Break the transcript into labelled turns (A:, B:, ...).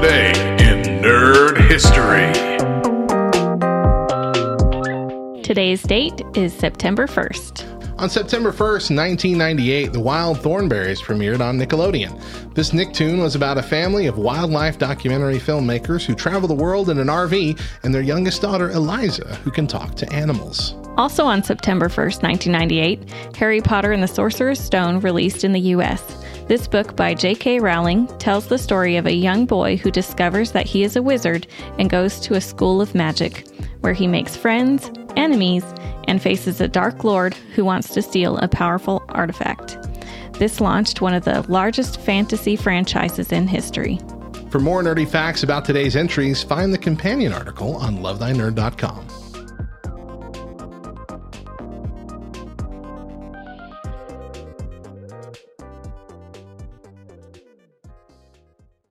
A: Today in Nerd History.
B: Today's date is September 1st.
C: On September 1st, 1998, The Wild Thornberrys premiered on Nickelodeon. This Nicktoon was about a family of wildlife documentary filmmakers who travel the world in an RV and their youngest daughter, Eliza, who can talk to animals.
B: Also on September 1st, 1998, Harry Potter and the Sorcerer's Stone released in the US. This book by J.K. Rowling tells the story of a young boy who discovers that he is a wizard and goes to a school of magic, where he makes friends, enemies, and faces a dark lord who wants to steal a powerful artifact. This launched one of the largest fantasy franchises in history.
C: For more nerdy facts about today's entries, find the companion article on lovethynerd.com.